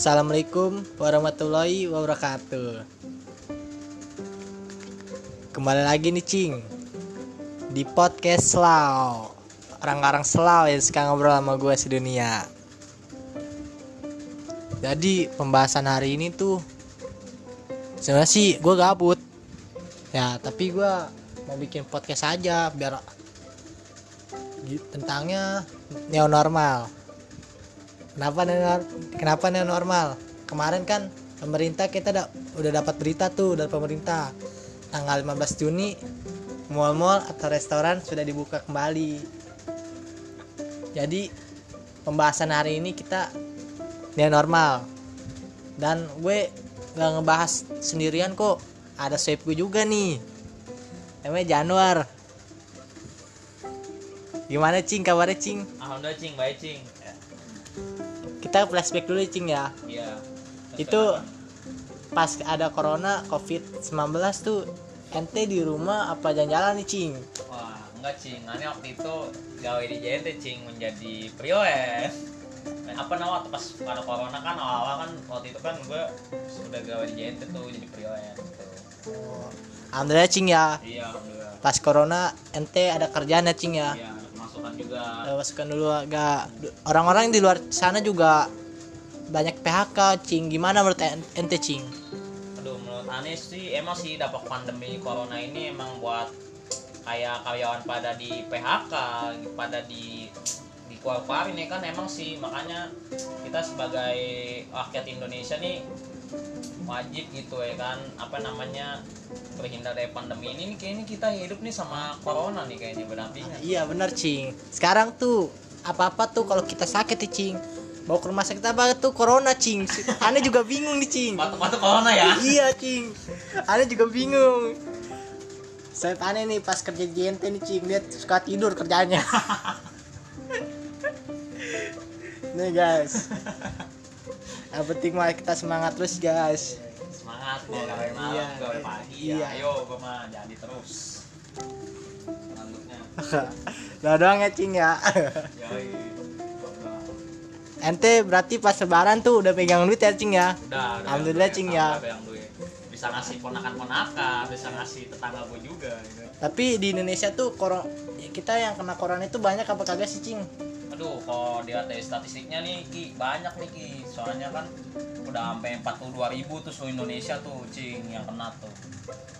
Assalamualaikum warahmatullahi wabarakatuh. Kembali lagi nih Cing. Di podcast Slau Orang-orang Slau yang suka ngobrol sama gue sedunia. Jadi pembahasan hari ini tuh Sebenarnya sih gue gabut. Ya tapi gue mau bikin podcast aja Biar Tentangnya Neo normal Kenapa neo, kenapa neo normal? Kemarin kan pemerintah kita da, udah dapat berita tuh dari pemerintah. Tanggal 15 Juni mall-mall atau restoran sudah dibuka kembali. Jadi pembahasan hari ini kita neo normal. Dan gue gak ngebahas sendirian kok. Ada swipe gue juga nih. Namanya Januar. Gimana cing? Kabarnya cing? Alhamdulillah cing, baik cing. Kita flashback dulu cing ya Iya. itu pas ada corona covid 19 tuh ente di rumah apa jalan-jalan nih cing Wah, enggak cing. Aneh waktu itu gawe di JNT cing menjadi priwes. Apa nama waktu pas ada corona kan awal-awal kan waktu itu kan gue sudah gawe di JNT tuh jadi priwes. Gitu. alhamdulillah cing ya Iya, pas corona ente ada kerjaan ya cing ya Iya, ada pemasukan juga. Masukan dulu agak orang-orang di luar sana juga banyak PHK cing gimana menurut en- ente cing Aduh, menurut aneh sih emang sih dampak pandemi corona ini emang buat kayak karyawan pada di PHK, pada di di keluarin ya kan emang sih. Makanya kita sebagai rakyat Indonesia nih wajib gitu ya kan apa namanya terhindar dari pandemi ini. Nih kayaknya kita hidup nih sama corona nih kayaknya berdampingan. iya benar cing. Sekarang tuh apa-apa tuh kalau kita sakit nih cing. Bawa ke rumah sakit apa tuh corona cing. Aneh juga bingung nih cing. Batuk-batuk corona ya. iya cing. Aneh juga bingung. Saya aneh nih pas kerja di JNT nih cing. Dia suka tidur kerjanya nih guys yang penting mah kita semangat terus guys Semangat mau gawe malam, Iya. gawe pagi. Iya. Ya, ayo gua mah jadi terus. Selanjutnya. Nah doang ya cing ya ente berarti pas lebaran tuh udah pegang duit ya cing ya Udah, udah Alhamdulillah, Cing, ya. Bisa ngasih ponakan-ponakan, bisa ngasih tetangga gue juga gitu. tapi di Indonesia tuh kita yang kena corona itu banyak apa kagak sih cing Aduh, kalau dilihat dari statistiknya nih Ki, banyak nih Ki. Soalnya kan udah sampai 42 ribu tuh seluruh Indonesia tuh Cing yang kena tuh.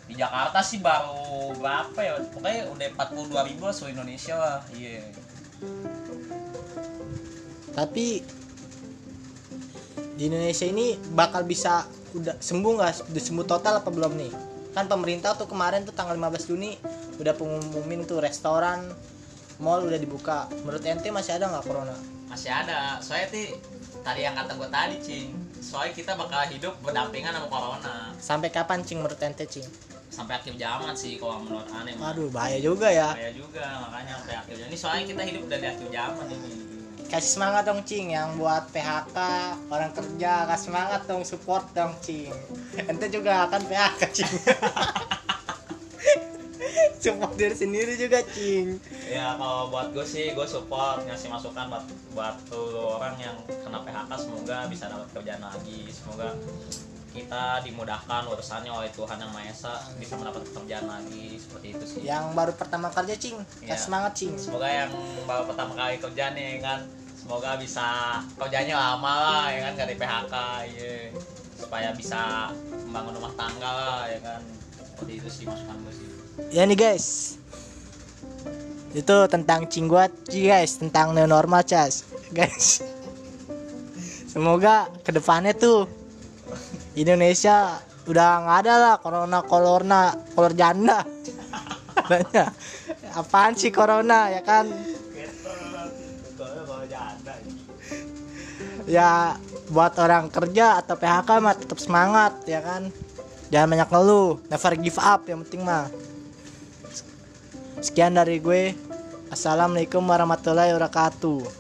Di Jakarta sih baru berapa ya? Pokoknya udah 42 ribu lah seluruh Indonesia lah. Iya. tapi di Indonesia ini bakal bisa udah sembuh nggak udah sembuh total apa belum nih kan pemerintah tuh kemarin tuh tanggal 15 Juni udah pengumumin tuh restoran mall udah dibuka menurut ente masih ada nggak corona Masih ada. Soalnya tuh tadi yang kata gue tadi Cing. Soalnya kita bakal hidup berdampingan sama corona. sampai kapan cing menurut ente cing Sampai akhir zaman sih kalau menurut aneh. mah. waduh bahaya juga ya Saya juga makanya sampai akhir zaman. Ini soalnya kita hidup dari akhir zaman ini. kasih semangat dong cing yang buat PHK orang kerja kasih semangat dong support dong cing ente juga akan PHK cing support diri sendiri juga cing Ya kalau buat gue sih gue support ngasih masukan buat buat tuh orang yang kena PHK semoga bisa dapat kerjaan lagi. Semoga kita dimudahkan urusannya oleh Tuhan yang Maha Esa bisa mendapat pekerjaan lagi. Seperti itu sih. yang baru pertama kerja cing. Kasih semangat cing. Semoga yang baru pertama kali kerja nih kan? Semoga bisa kerjanya lama lah ya kan? Gak di PHK ya supaya bisa membangun rumah tangga lah ya kan? Seperti itu sih masukan gue sih. ya nih guys itu tentang cingguat guys. Tentang new normal cas. Guys. Semoga ke depannya tuh Indonesia udah nggak ada lah corona corona kolor janda. Adanya. apaan sih corona ya kan? Ya buat orang kerja atau PHK mah tetap semangat ya kan? Jangan banyak ngeluh. Never give up yang penting mah sekian dari gue. Assalamualaikum warahmatullahi wabarakatuh